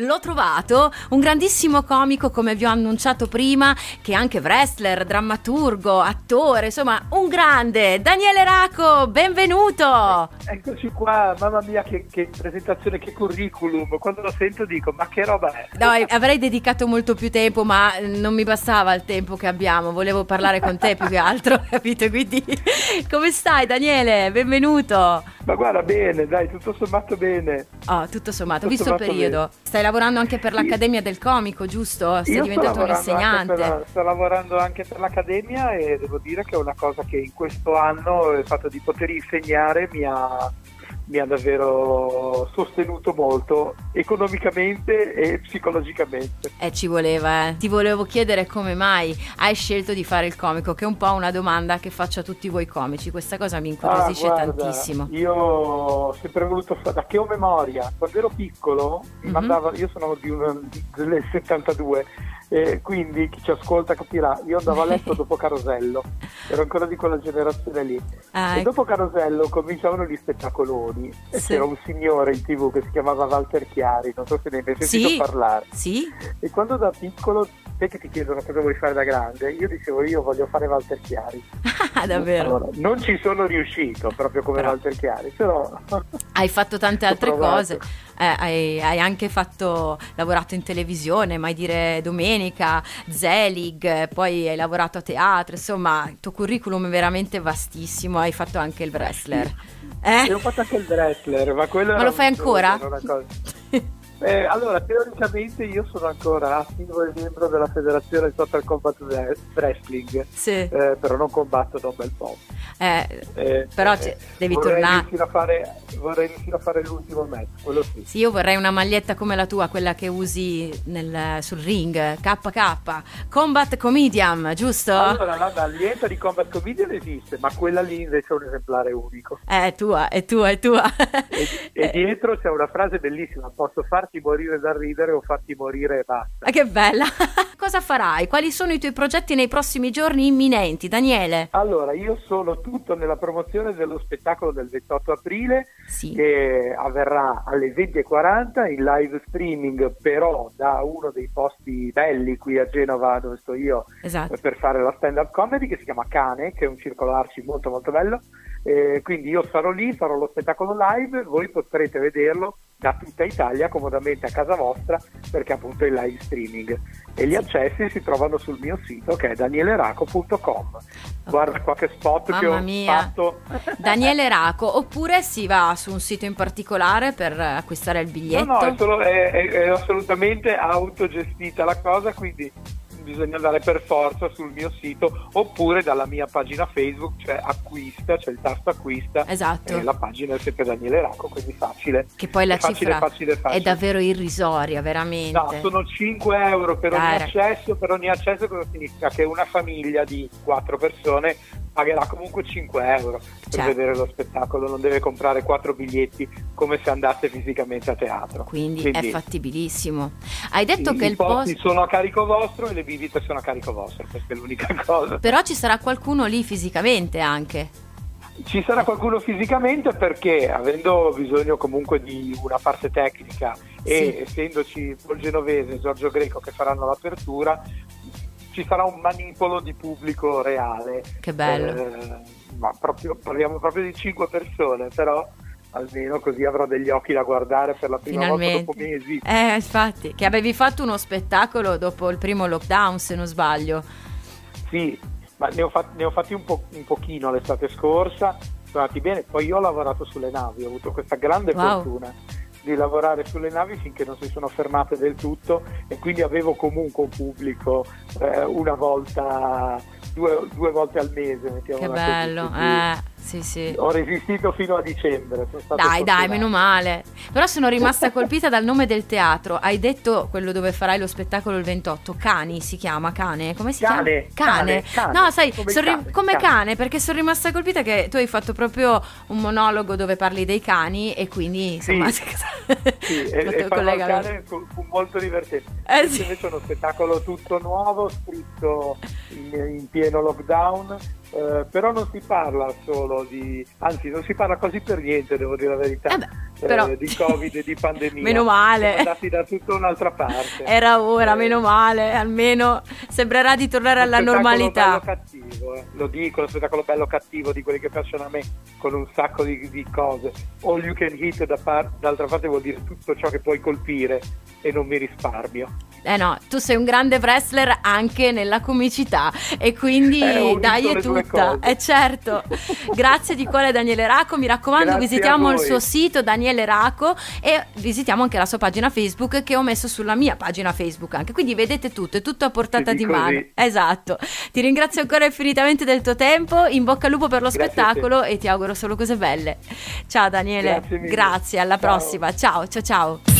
L'ho trovato, un grandissimo comico come vi ho annunciato prima, che è anche wrestler, drammaturgo, attore, insomma un grande, Daniele Raco, benvenuto! Eccoci qua, mamma mia che, che presentazione, che curriculum, quando lo sento dico ma che roba è? No, avrei dedicato molto più tempo ma non mi bastava il tempo che abbiamo, volevo parlare con te più che altro, capito? Quindi come stai Daniele? Benvenuto! Ma guarda bene, dai, tutto sommato bene. Oh, tutto sommato, tutto visto il periodo. Bene. Stai lavorando anche per l'Accademia del Comico, giusto? Sei Io diventato un insegnante. La, sto lavorando anche per l'Accademia e devo dire che è una cosa che in questo anno il fatto di poter insegnare mi ha mi ha davvero sostenuto molto economicamente e psicologicamente. Eh, ci voleva, eh. Ti volevo chiedere come mai hai scelto di fare il comico, che è un po' una domanda che faccio a tutti voi comici. Questa cosa mi incuriosisce ah, guarda, tantissimo. Io ho sempre voluto fare, da che ho memoria, quando ero piccolo, mm-hmm. mandava, io sono di un, del 72 e quindi chi ci ascolta capirà, io andavo a letto dopo Carosello, ero ancora di quella generazione lì. Ah, e ecco. dopo Carosello cominciavano gli spettacoloni sì. e c'era un signore in tv che si chiamava Walter Chiari, non so se ne hai mai sentito sì. parlare. Sì. E quando da piccolo te che ti chiedono cosa vuoi fare da grande, io dicevo io voglio fare Walter Chiari. Ah, davvero? Allora, non ci sono riuscito proprio come però... Walter Chiari, però... Hai fatto tante altre cose eh, hai, hai, anche fatto, lavorato in televisione, mai dire domenica, Zelig, poi hai lavorato a teatro, insomma il tuo curriculum è veramente vastissimo, hai fatto anche il wrestler. Eh? ho fatto anche il wrestler, ma quello... Ma lo fai ancora? Eh, allora, teoricamente io sono ancora attivo e membro della federazione Total Combat Wrestling, sì. eh, però non combatto da un bel po'. Eh, eh però c- devi tornare. Fare, vorrei riuscire a fare l'ultimo match, quello sì. Sì, io vorrei una maglietta come la tua, quella che usi nel, sul ring, KK, Combat Comedian, giusto? Allora, la maglietta di Combat Comedian esiste, ma quella lì invece è un esemplare unico. Eh, è tua, è tua, è tua. e, e dietro c'è una frase bellissima, posso farti morire da ridere o farti morire e basta. Ah, che bella! Cosa farai? Quali sono i tuoi progetti nei prossimi giorni imminenti, Daniele? Allora, io sono tutto nella promozione dello spettacolo del 28 aprile sì. che avverrà alle 20.40 in live streaming però da uno dei posti belli qui a Genova dove sto io esatto. per fare la stand up comedy che si chiama Cane che è un circolo arci molto molto bello eh, quindi io sarò lì, farò lo spettacolo live, voi potrete vederlo da tutta Italia comodamente a casa vostra perché appunto è in live streaming. E gli accessi si trovano sul mio sito che è danieleraco.com guarda qualche spot Mamma che ho mia. fatto. Daniele Raco oppure si va su un sito in particolare per acquistare il biglietto no no è, solo, è, è, è assolutamente autogestita la cosa quindi bisogna andare per forza sul mio sito oppure dalla mia pagina Facebook, cioè acquista, c'è il tasto acquista esatto. e la pagina è sempre Daniele Racco, quindi facile. Che poi la facile, cifra facile, facile. è davvero irrisoria, veramente. No, sono 5 euro per Dai. ogni accesso, per ogni accesso cosa significa? Che una famiglia di 4 persone pagherà comunque 5 euro per certo. vedere lo spettacolo, non deve comprare 4 biglietti come se andasse fisicamente a teatro. Quindi, Quindi è fattibilissimo. Hai detto sì, che il posto sono a carico vostro e le bibite sono a carico vostro, questa è l'unica cosa. Però ci sarà qualcuno lì fisicamente anche. Ci sarà qualcuno fisicamente perché avendo bisogno comunque di una parte tecnica e sì. essendoci Paul Genovese e Giorgio Greco che faranno l'apertura, ci sarà un manipolo di pubblico reale. Che bello. Eh, ma proprio, parliamo proprio di 5 persone, però almeno così avrò degli occhi da guardare per la prima Finalmente. volta dopo mesi. Eh, infatti, che avevi fatto uno spettacolo dopo il primo lockdown, se non sbaglio. Sì, ma ne ho, fatti, ne ho fatti un, po', un pochino l'estate scorsa, sono andati bene, poi io ho lavorato sulle navi, ho avuto questa grande wow. fortuna di lavorare sulle navi finché non si sono fermate del tutto e quindi avevo comunque un pubblico eh, una volta, due, due, volte al mese. Che bello, eh. Sì, sì. Ho resistito fino a dicembre. dai, fortunato. dai, meno male. Però sono rimasta colpita dal nome del teatro. Hai detto quello dove farai lo spettacolo il 28. Cani si chiama? Cane? Come si cane, chiama? Cane. cane. No, sai, come, ri- cane, come cane. cane, perché sono rimasta colpita che tu hai fatto proprio un monologo dove parli dei cani e quindi insomma. Sì. sì, e, e cane fu, fu, molto divertente. Eh, sì. Invece è uno spettacolo tutto nuovo, scritto in, in pieno lockdown, eh, però non si parla solo di, anzi non si parla quasi per niente, devo dire la verità, eh però... eh, di Covid e di pandemia. meno male. Siamo andati da tutta un'altra parte. Era ora, meno male, almeno sembrerà di tornare alla normalità. Bello cattivo, eh. Lo dico, lo spettacolo bello cattivo di quelli che piacciono a me, con un sacco di, di cose. All you can hit da par- d'altra parte vuol dire tutto ciò che puoi colpire e non mi risparmio. Eh no, tu sei un grande wrestler anche nella comicità e quindi eh, dai è tutta. Eh certo. Grazie di cuore Daniele Raco, mi raccomando Grazie visitiamo il suo sito Daniele Raco e visitiamo anche la sua pagina Facebook che ho messo sulla mia pagina Facebook anche, quindi vedete tutto, è tutto a portata di mano. Esatto. Ti ringrazio ancora infinitamente del tuo tempo, in bocca al lupo per lo Grazie spettacolo e ti auguro solo cose belle. Ciao Daniele. Grazie, Grazie alla ciao. prossima. Ciao, ciao ciao.